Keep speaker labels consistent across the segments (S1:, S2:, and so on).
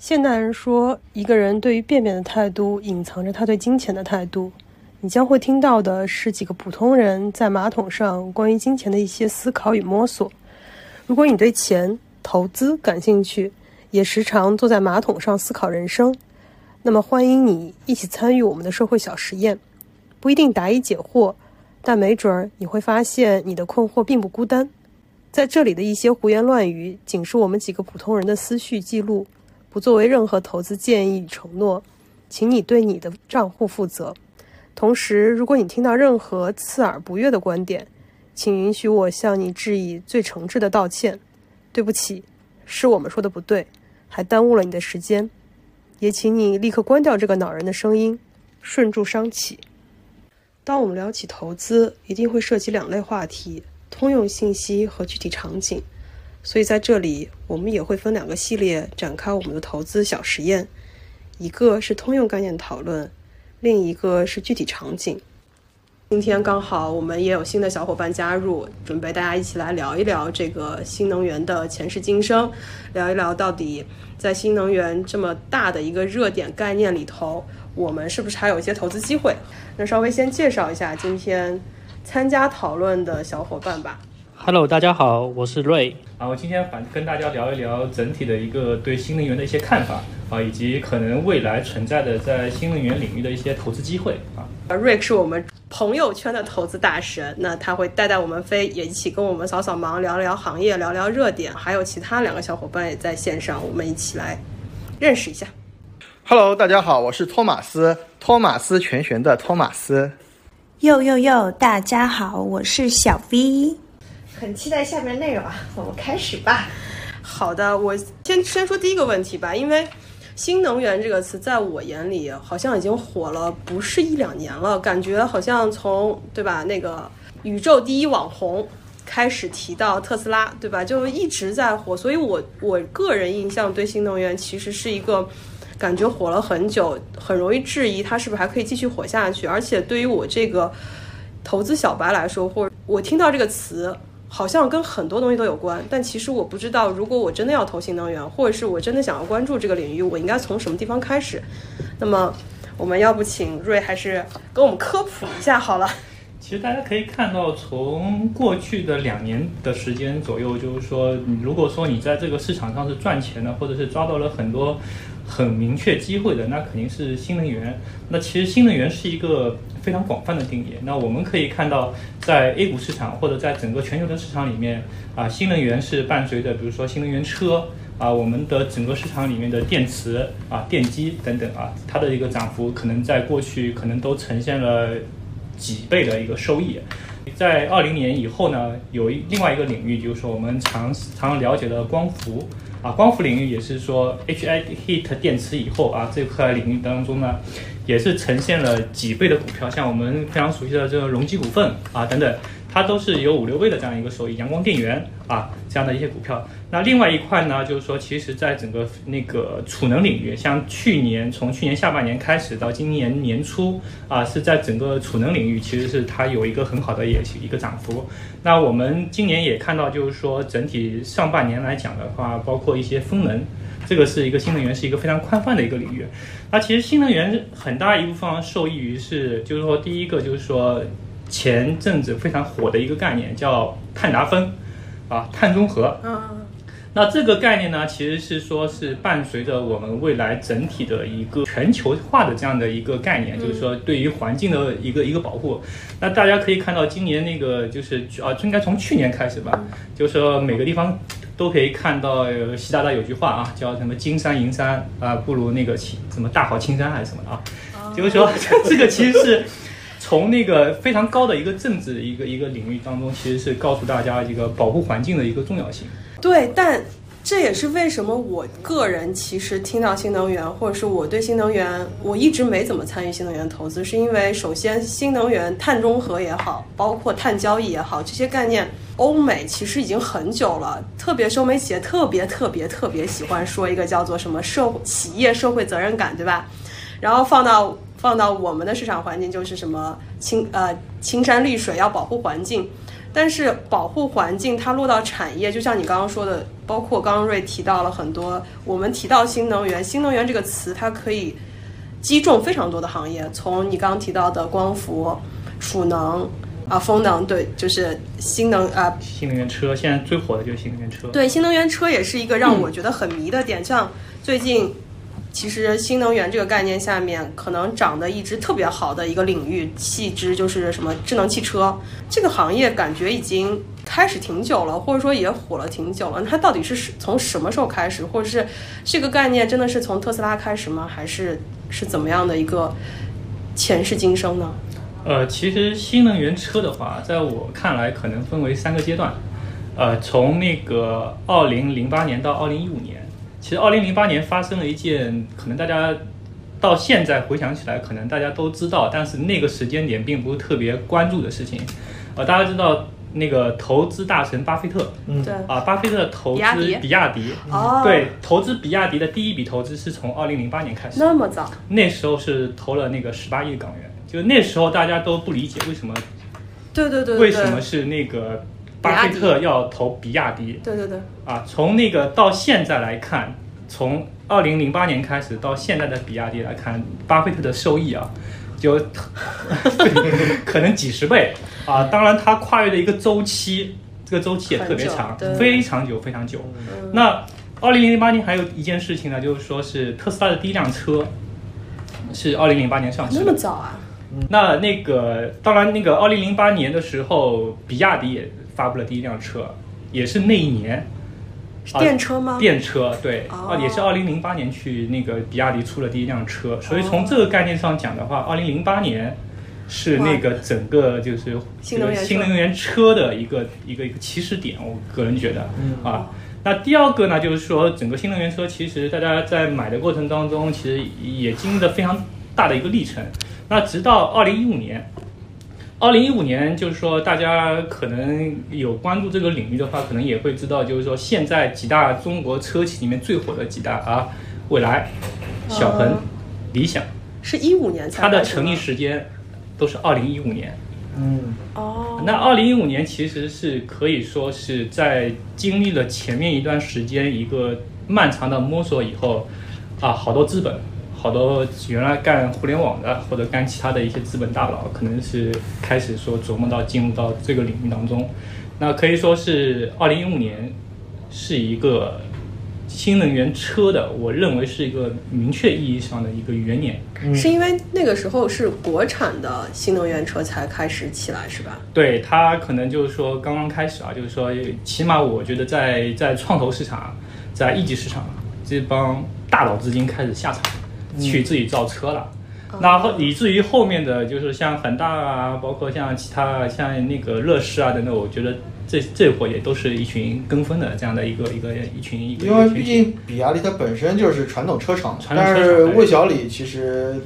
S1: 现代人说，一个人对于便便的态度，隐藏着他对金钱的态度。你将会听到的是几个普通人在马桶上关于金钱的一些思考与摸索。如果你对钱、投资感兴趣，也时常坐在马桶上思考人生，那么欢迎你一起参与我们的社会小实验。不一定答疑解惑，但没准儿你会发现你的困惑并不孤单。在这里的一些胡言乱语，仅是我们几个普通人的思绪记录，不作为任何投资建议与承诺。请你对你的账户负责。同时，如果你听到任何刺耳不悦的观点，请允许我向你致以最诚挚的道歉。对不起，是我们说的不对，还耽误了你的时间。也请你立刻关掉这个恼人的声音，顺住商起。当我们聊起投资，一定会涉及两类话题：通用信息和具体场景。所以在这里，我们也会分两个系列展开我们的投资小实验，一个是通用概念讨论，另一个是具体场景。今天刚好我们也有新的小伙伴加入，准备大家一起来聊一聊这个新能源的前世今生，聊一聊到底在新能源这么大的一个热点概念里头，我们是不是还有一些投资机会？那稍微先介绍一下今天参加讨论的小伙伴吧。
S2: Hello，大家好，我是瑞。
S3: 啊，我今天反跟大家聊一聊整体的一个对新能源的一些看法啊，以及可能未来存在的在新能源领域的一些投资机会啊。
S1: 瑞是我们朋友圈的投资大神，那他会带带我们飞，也一起跟我们扫扫盲，聊聊行业，聊聊热点，还有其他两个小伙伴也在线上，我们一起来认识一下。
S4: Hello，大家好，我是托马斯，托马斯全旋的托马斯。
S5: 哟哟哟，大家好，我是小 V。
S6: 很期待下面内容啊，我们开始吧。
S1: 好的，我先先说第一个问题吧，因为新能源这个词在我眼里好像已经火了不是一两年了，感觉好像从对吧那个宇宙第一网红开始提到特斯拉，对吧，就一直在火，所以我我个人印象对新能源其实是一个感觉火了很久，很容易质疑它是不是还可以继续火下去，而且对于我这个投资小白来说，或者我听到这个词。好像跟很多东西都有关，但其实我不知道，如果我真的要投新能源，或者是我真的想要关注这个领域，我应该从什么地方开始？那么，我们要不请瑞还是给我们科普一下好了？
S3: 其实大家可以看到，从过去的两年的时间左右，就是说，如果说你在这个市场上是赚钱的，或者是抓到了很多很明确机会的，那肯定是新能源。那其实新能源是一个非常广泛的定义。那我们可以看到，在 A 股市场或者在整个全球的市场里面，啊，新能源是伴随着，比如说新能源车啊，我们的整个市场里面的电池啊、电机等等啊，它的一个涨幅可能在过去可能都呈现了几倍的一个收益。在二零年以后呢，有另外一个领域，就是说我们常常了解的光伏啊，光伏领域也是说 H I heat 电池以后啊，这块领域当中呢，也是呈现了几倍的股票，像我们非常熟悉的这个隆基股份啊等等，它都是有五六倍的这样一个收益。阳光电源啊这样的一些股票。那另外一块呢，就是说，其实在整个那个储能领域，像去年从去年下半年开始到今年年初啊，是在整个储能领域，其实是它有一个很好的也一个涨幅。那我们今年也看到，就是说整体上半年来讲的话，包括一些风能，这个是一个新能源是一个非常宽泛的一个领域。那其实新能源很大一部分受益于是，就是说第一个就是说前阵子非常火的一个概念叫碳达峰，啊，碳中和。
S1: 嗯。
S3: 那这个概念呢，其实是说是伴随着我们未来整体的一个全球化的这样的一个概念，就是说对于环境的一个一个保护。那大家可以看到，今年那个就是啊，应该从去年开始吧，就是说每个地方都可以看到习大大有句话啊，叫什么“金山银山啊，不如那个青什么大好青山还是什么的啊”，就是说 这个其实是。从那个非常高的一个政治一个一个领域当中，其实是告诉大家一个保护环境的一个重要性。
S1: 对，但这也是为什么我个人其实听到新能源，或者是我对新能源，我一直没怎么参与新能源投资，是因为首先新能源碳中和也好，包括碳交易也好，这些概念欧美其实已经很久了，特别是欧美企业特别特别特别喜欢说一个叫做什么社企业社会责任感，对吧？然后放到。放到我们的市场环境就是什么青呃青山绿水要保护环境，但是保护环境它落到产业，就像你刚刚说的，包括刚刚瑞提到了很多，我们提到新能源，新能源这个词它可以击中非常多的行业，从你刚刚提到的光伏、储能啊、风能，对，就是新能啊，
S3: 新能源车现在最火的就是新能源车。
S1: 对，新能源车也是一个让我觉得很迷的点。像最近，其实新能源这个概念下面，可能涨得一直特别好的一个领域，细支就是什么智能汽车这个行业，感觉已经开始挺久了，或者说也火了挺久了。它到底是是从什么时候开始，或者是这个概念真的是从特斯拉开始吗？还是是怎么样的一个前世今生呢？
S3: 呃，其实新能源车的话，在我看来可能分为三个阶段。呃，从那个二零零八年到二零一五年，其实二零零八年发生了一件可能大家到现在回想起来，可能大家都知道，但是那个时间点并不是特别关注的事情。呃，大家知道那个投资大神巴菲特。嗯。
S1: 对，
S3: 啊，巴菲特投资
S1: 比亚迪。
S3: 比亚迪，
S1: 哦，，
S3: 对，投资比亚迪的第一笔投资是从二零零八年开始。
S1: 那么早，
S3: 那时候是投了那个十八亿港元，就那时候大家都不理解为什么
S1: 对对对对，
S3: 为什么是那个巴菲特要投比亚迪
S1: 对对对，
S3: 啊？从那个到现在来看，从二零零八年开始到现在的比亚迪来看，巴菲特的收益啊，就 可能几十倍啊！当然，它跨越的一个周期，这个周期也特别长，
S1: 对
S3: 非常久，非常久。那二零零八年还有一件事情呢，就是说是特斯拉的第一辆车是二零零八年上市
S1: 那么早啊？
S3: 那那个当然，那个二零零八年的时候，比亚迪也发布了第一辆车，也是那一年。
S1: 电车吗？
S3: 电车对，
S1: 哦
S3: 啊，也是二零零八年去那个比亚迪出了第一辆车，所以从这个概念上讲的话，二零零八年是那个整个就是
S1: 新能源
S3: 新能源车的一个一个一个起始点，我个人觉得啊。那第二个呢，就是说整个新能源车，其实大家在买的过程当中，其实也经历了非常大的一个历程。那直到二零一五年，二零一五年，就是说大家可能有关注这个领域的话，可能也会知道，就是说现在几大中国车企里面最火的几大啊，蔚来、小鹏、
S1: 嗯。
S3: 理想，
S1: 是一五年才
S3: 它的成立时间都是二零一五年。
S4: 嗯。
S1: 哦，
S3: 那二零一五年其实是可以说是在经历了前面一段时间一个漫长的摸索以后，啊，好多资本，好多原来干互联网的或者干其他的一些资本大佬，可能是开始说琢磨到进入到这个领域当中。那可以说是二零一五年是一个新能源车的，我认为是一个明确意义上的一个元年。
S1: 是因为那个时候是国产的新能源车才开始起来，是吧？
S3: 对它可能就是说刚刚开始啊，就是说起码我觉得在在创投市场，在一级市场，这帮大佬资金开始下场，去自己造车了。那后以至于后面的就是像恒大啊，包括像其他像那个乐视啊等等，我觉得这这伙也都是一群跟风的这样的一个一个一群一个。
S4: 因为毕竟比亚迪它本身就是传统车厂，
S3: 传统车厂
S4: 但是魏小李其实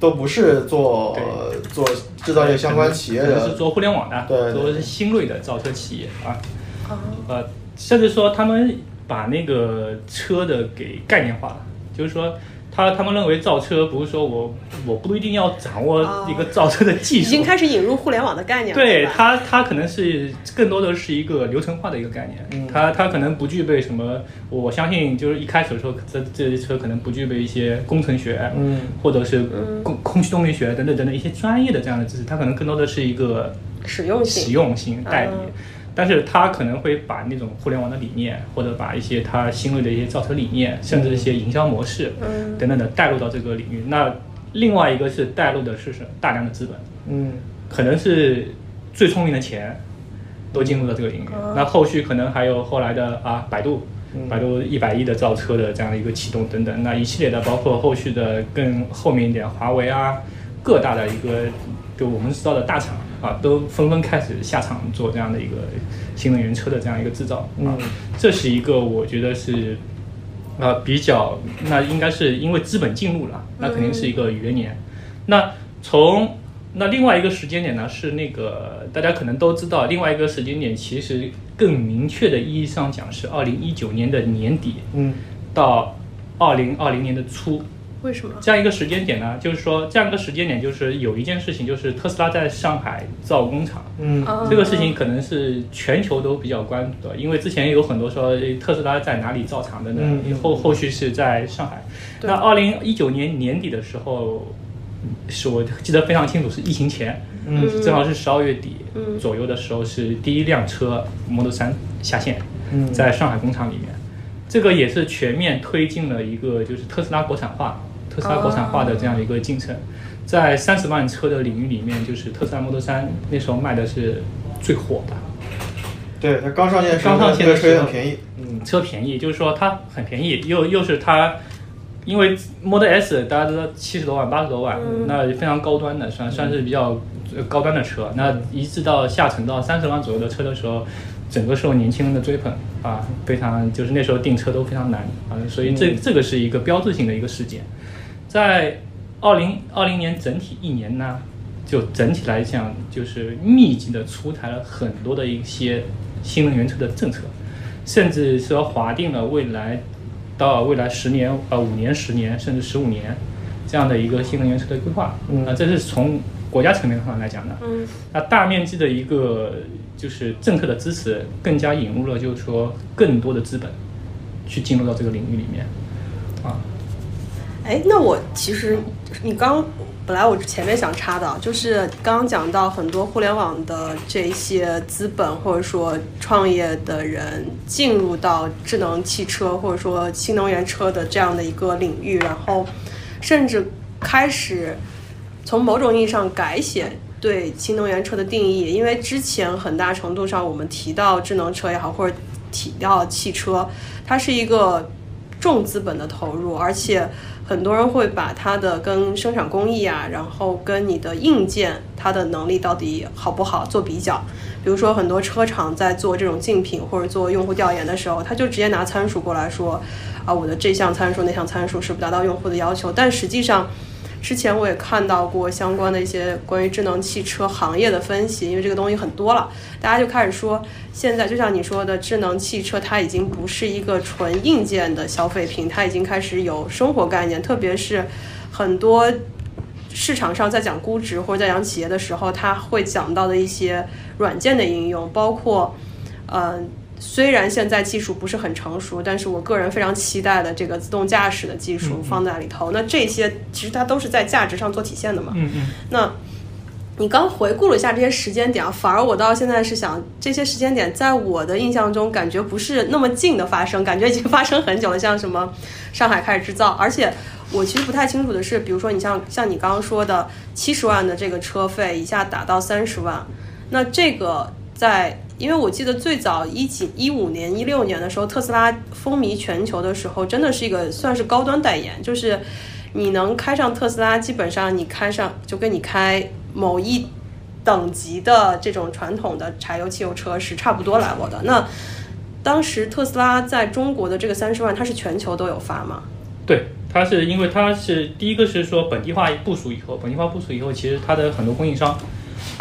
S4: 都不是做
S3: 对
S4: 做制造业相关企业的，
S3: 是做互联网的，
S4: 对对
S3: 做新锐的造车企业啊，呃，甚至说他们把那个车的给概念化了，就是说。他他们认为造车不是说我我不一定要掌握一个造车的技术，
S1: 已经开始引入互联网的概念了，
S3: 对他，他可能是更多的是一个流程化的一个概念。
S4: 嗯。
S3: 它它可能不具备什么，我相信就是一开始的时候，这这些车可能不具备一些工程学，
S4: 嗯，
S3: 或者是空空气动力学等等等等一些专业的这样的知识，它可能更多的是一个
S1: 实用性。
S3: 实用性代理。
S1: 嗯
S3: 但是他可能会把那种互联网的理念，或者把一些他新锐的一些造车理念，甚至一些营销模式
S1: 嗯。
S3: 等等的带入到这个领域。那另外一个是带入的是什么大量的资本，
S4: 嗯。
S3: 可能是最聪明的钱都进入了这个领域。那后续可能还有后来的啊，百度，百度一百亿的造车的这样的一个启动等等，那一系列的包括后续的更后面一点，华为啊，各大的一个就我们知道的大厂啊，都纷纷开始下场做这样的一个新能源车的这样一个制造啊，这是一个我觉得是。呃，比较那应该是因为资本进入了，那肯定是一个元年。那从那另外一个时间点呢，是那个大家可能都知道，另外一个时间点其实更明确的意义上讲是二零一九年的年底
S4: 嗯
S3: 到二零二零年的初，
S1: 为什么？
S3: 这样一个时间点呢，就是说这样一个时间点，就是有一件事情，就是特斯拉在上海造工厂，
S4: 嗯。
S1: 啊
S3: 这个事情可能是全球都比较关注的，因为之前有很多说特斯拉在哪里造厂的呢？
S4: 嗯
S3: 后后续是在上海。那二零一九年年底的时候，是我记得非常清楚，是疫情前，
S4: 嗯。
S3: 正好是十二月底
S1: 嗯。
S3: 左右的时候，是第一辆车 Model 3下线，
S4: 嗯。
S3: 在上海工厂里面，这个也是全面推进了一个就是特斯拉国产化，特斯拉国产化的这样一个进程。在三十万车的领域里面，就是特斯拉 Model 3那时候卖的是最火的，
S4: 对，它刚上线时，
S3: 刚上线的时候
S4: 很便宜。
S3: 嗯，车便宜，就是说它很便宜，又又是它，因为 Model S 大家知道七十多万、八十多万，那非常高端的，算算是比较呃高端的车。那一直到下沉到三十万左右的车的时候，整个受年轻人的追捧啊，非常就是那时候订车都非常难啊，所以这、这个是一个标志性的一个事件。在二零二零年整体一年呢，就整体来讲，就是密集的出台了很多的一些新能源车的政策，甚至说划定了未来到未来十年、呃五年、十年甚至十五年这样的一个新能源车的规划。
S4: 嗯
S3: 那这是从国家层面上来讲的。那大面积的一个就是政策的支持，更加引入了就是说更多的资本去进入到这个领域里面啊。
S1: 哎，那我其实你刚本来我前面想插的，就是刚刚讲到很多互联网的这些资本或者说创业的人进入到智能汽车或者说新能源车的这样的一个领域，然后甚至开始从某种意义上改写对新能源车的定义，因为之前很大程度上我们提到智能车也好，或者提到汽车，它是一个重资本的投入，而且很多人会把它的跟生产工艺啊，然后跟你的硬件它的能力到底好不好做比较。比如说，很多车厂在做这种竞品或者做用户调研的时候，他就直接拿参数过来说，啊，我的这项参数、那项参数是不达到用户的要求？但实际上，之前我也看到过相关的一些关于智能汽车行业的分析，因为这个东西很多了，大家就开始说，现在就像你说的，智能汽车它已经不是一个纯硬件的消费品，它已经开始有生活概念，特别是很多市场上在讲估值或者在讲企业的时候，他会讲到的一些软件的应用，包括，呃，虽然现在技术不是很成熟，但是我个人非常期待的这个自动驾驶的技术放在里头。那这些其实它都是在价值上做体现的嘛。
S3: 嗯嗯。
S1: 那你刚回顾了一下这些时间点啊，反而我到现在是想，这些时间点在我的印象中感觉不是那么近的发生，感觉已经发生很久了。像什么上海开始制造，而且我其实不太清楚的是，比如说你像像你刚刚说的七十万的这个车费一下打到三十万，那这个在。因为我记得最早一几一五年、一六年的时候，特斯拉风靡全球的时候，真的是一个算是高端代言，就是你能开上特斯拉，基本上你开上就跟你开某一等级的这种传统的柴油汽油车是差不多 level 的。那当时特斯拉在中国的这个三十万，它是全球都有发吗？
S3: 对，它是因为它是第一个是说本地化部署以后，本地化部署以后，其实它的很多供应商，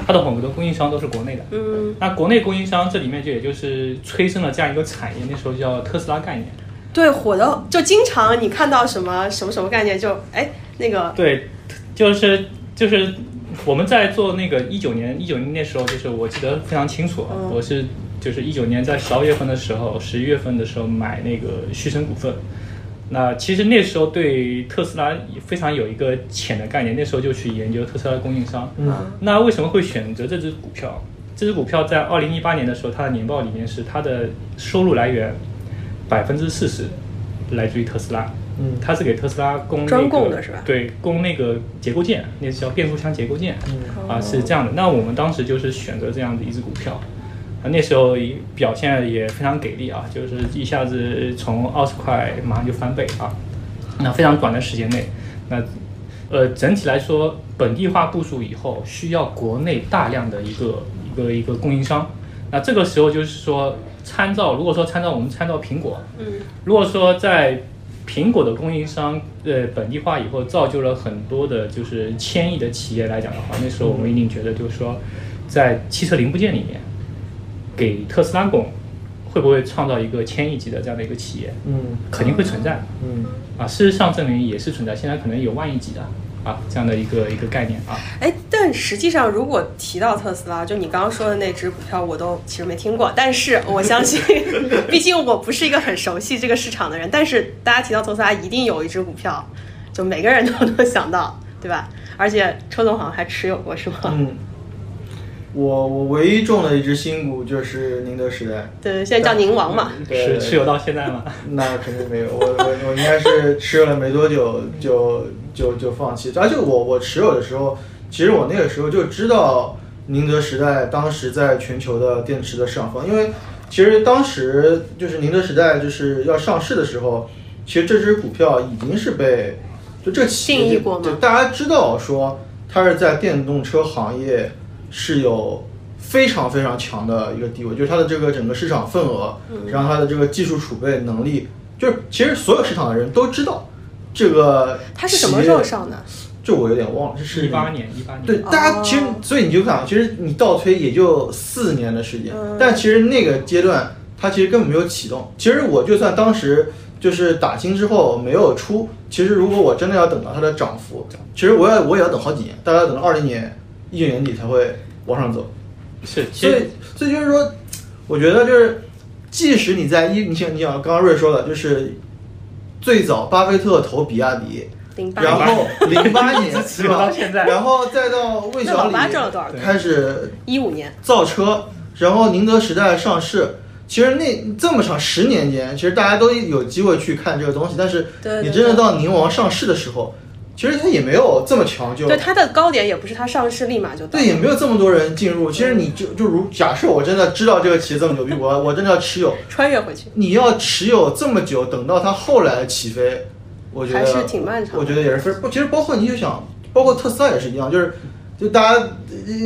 S3: 它的很多供应商都是国内的。
S1: 嗯，
S3: 那国内供应商这里面就也就是催生了这样一个产业，那时候叫特斯拉概念。
S1: 对，火的就经常你看到什么什么什么概念就，哎那个
S3: 对，就是就是我们在做那个一九年一九年那时候，就是我记得非常清楚，
S1: 嗯
S3: 我是就是一九年在十二月份的时候，十一月份的时候买那个旭升股份。那其实那时候对特斯拉非常有一个浅的概念，那时候就去研究特斯拉的供应商。
S4: 嗯
S3: 那为什么会选择这只股票？这只股票在二零一八年的时候，它的年报里面是它的收入来源百分之四十来自于特斯拉。
S4: 嗯
S3: 它是给特斯拉供、那个、
S1: 专供的是吧
S3: 对，供那个结构件，那是叫变速箱结构件。
S4: 嗯
S3: 啊，是这样的。那我们当时就是选择这样的一只股票，啊，那时候表现也非常给力啊，就是一下子从二十块马上就翻倍啊，那非常短的时间内，那呃整体来说本地化部署以后，需要国内大量的一个一个一个供应商，那这个时候就是说参照，如果说参照我们参照苹果，
S1: 嗯
S3: 如果说在苹果的供应商呃本地化以后，造就了很多的就是千亿的企业来讲的话，那时候我们一定觉得就是说，在汽车零部件里面给特斯拉供会不会创造一个千亿级的这样的一个企业？
S4: 嗯
S3: 肯定会存在
S4: 嗯
S3: 啊。事实上证明也是存在，现在可能有万亿级的啊这样的一个一个概念啊。
S1: 哎，但实际上，如果提到特斯拉，就你刚刚说的那只股票，我都其实没听过。但是我相信，毕竟我不是一个很熟悉这个市场的人。但是大家提到特斯拉，一定有一只股票，就每个人都 能想到，对吧？而且车总好像还持有过，是吗？
S4: 嗯，我我唯一中的一只新股就是宁德时代，
S1: 对，现在叫宁王嘛。
S4: 对
S3: 是持有到现在吗？
S4: 那肯定没有，我我我应该是持有了没多久就就就放弃，而且我我持有的时候，其实我那个时候就知道宁德时代当时在全球的电池的市场方，因为其实当时就是宁德时代就是要上市的时候，其实这只股票已经是被就这个企业
S1: 定义过吗
S4: 就大家知道说它是在电动车行业是有非常非常强的一个地位，就是它的这个整个市场份额，然后它的这个技术储备能力，就是其实所有市场的人都知道这个。
S1: 它是什么时候？上的？
S4: 这我有点忘了，这是
S3: 一八。年，一八年。
S4: 对，大家其实
S1: 哦，
S4: 所以你就看，其实你倒推也就四年的时间，
S1: 嗯
S4: 但其实那个阶段它其实根本没有启动。其实我就算当时就是打新之后没有出，其实如果我真的要等到它的涨幅，其实我要我也要等好几年，大概等到二零年一九年底才会往上走。
S3: 是，
S4: 所以，所以就是说，我觉得就是，即使你在一，你像你像刚刚瑞说的，就是最早巴菲特投比亚迪，然，后零八年是吧
S3: 有到？现在。
S4: 然后再到魏小李？开始
S1: 一五年。
S4: 造车，然后宁德时代上市。其实那这么长十年间，其实大家都有机会去看这个东西，但是你真的到宁王上市的时候，其实它也没有这么强，就
S1: 对它的高点也不是它上市立马就到。
S4: 对，也没有这么多人进入。其实你就就如假设我真的知道这个企业这么牛逼，我我真的要持有，
S1: 穿越回去，
S4: 你要持有这么久，等到它后来起飞，我觉得
S1: 还是挺漫长的。
S4: 我觉得也是非不，其实包括你就想，包括特斯拉也是一样，就是就大家，呃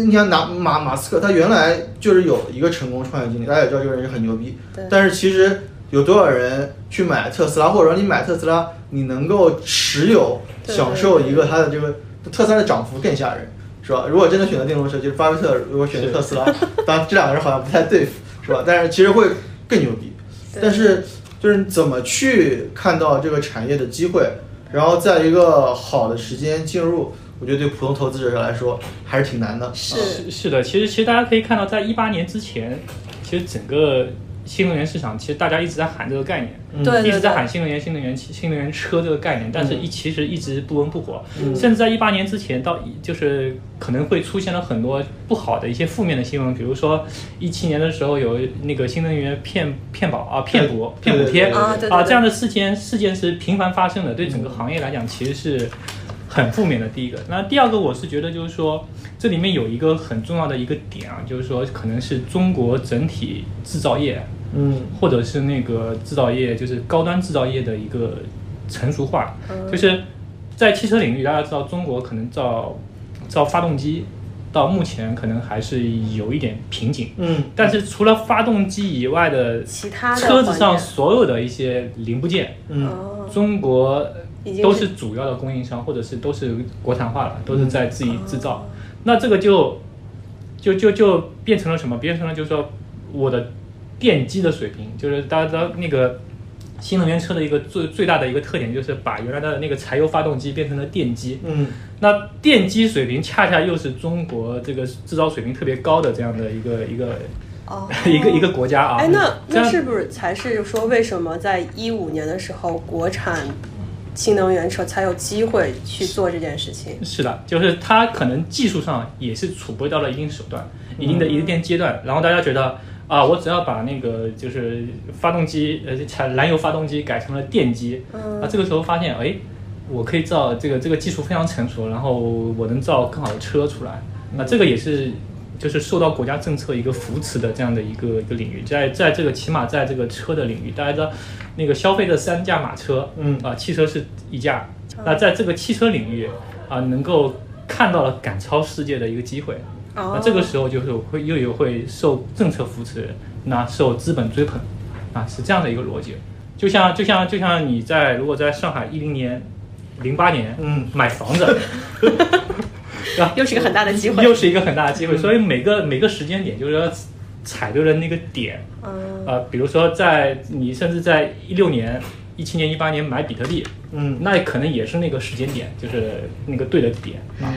S4: 你看拿马马斯克，他原来就是有一个成功创业经历，大家也知道这个人很牛逼，但是其实有多少人去买特斯拉，或者说你买特斯拉，你能够持有享受一个它的这个特斯拉的涨幅更吓人，是吧？如果真的选择电动车，就是巴菲特如果选择特斯拉，当然这两个人好像不太对付，是吧？但是其实会更牛逼。但是就是怎么去看到这个产业的机会，然后在一个好的时间进入，我觉得对普通投资者来说还是挺难的。
S1: 是
S3: 是是的，其实其实大家可以看到，在一八年之前，其实整个新能源市场，其实大家一直在喊这个概念，
S4: 嗯。
S1: 对对对
S3: 一直在喊新能源、新能源、新能源车这个概念，但是
S4: 嗯。
S3: 一其实一直不温不火，
S4: 嗯。
S3: 甚至在一八年之前到就是可能会出现了很多不好的一些负面的新闻，比如说一七年的时候有那个新能源骗骗保啊、骗补、骗补贴。
S1: 啊
S3: 这样的事件事件是频繁发生的，对整个行业来讲其实是很负面的。第一个，那第二个我是觉得就是说这里面有一个很重要的一个点啊，就是说可能是中国整体制造业。
S4: 嗯
S3: 或者是那个制造业，就是高端制造业的一个成熟化，
S1: 嗯
S3: 就是在汽车领域，大家知道中国可能造造发动机，到目前可能还是有一点瓶颈。
S4: 嗯
S3: 但是除了发动机以外的
S1: 其他
S3: 车子上所有的一些零部件，
S4: 嗯
S1: 哦
S3: 中国都是主要的供应商，或者是都是国产化了，都是在自己制造。
S1: 哦
S3: 那这个就就就就变成了什么？变成了就是说我的电机的水平，就是大家知道那个新能源车的一个最最大的一个特点，就是把原来的那个柴油发动机变成了电机。
S4: 嗯
S3: 那电机水平恰恰又是中国这个制造水平特别高的这样的一个一个
S1: 哦
S3: 一个一个国家啊。
S1: 哎，那那是不是才是说为什么在一五年的时候，国产新能源车才有机会去做这件事情？
S3: 是的，就是它可能技术上也是储备到了一定手段、一定的一定阶段，然后大家觉得啊，我只要把那个就是发动机呃柴燃油发动机改成了电机，
S1: 嗯。
S3: 啊，这个时候发现哎，我可以造这个这个技术非常成熟，然后我能造更好的车出来，那这个也是。就是受到国家政策一个扶持的这样的一个一个领域，在在这个起码在这个车的领域，大家知道，那个消费的三驾马车，
S4: 嗯。
S3: 啊，汽车是一驾，那在这个汽车领域啊，能够看到了赶超世界的一个机会，
S1: 哦
S3: 那这个时候就是会又有会受政策扶持，那受资本追捧，啊，是这样的一个逻辑。就像就像就像你在如果在上海一零年、零八年
S4: 嗯
S3: 买房子，对吧？
S1: 又是一个很大的机会。
S3: 又是一个很大的机会，所以每个每个时间点就是说，踩对了那个点。
S1: 嗯
S3: 呃，比如说在你甚至在一六年、一七年、一八年买比特币，
S4: 嗯
S3: 那可能也是那个时间点，就是那个对的点啊。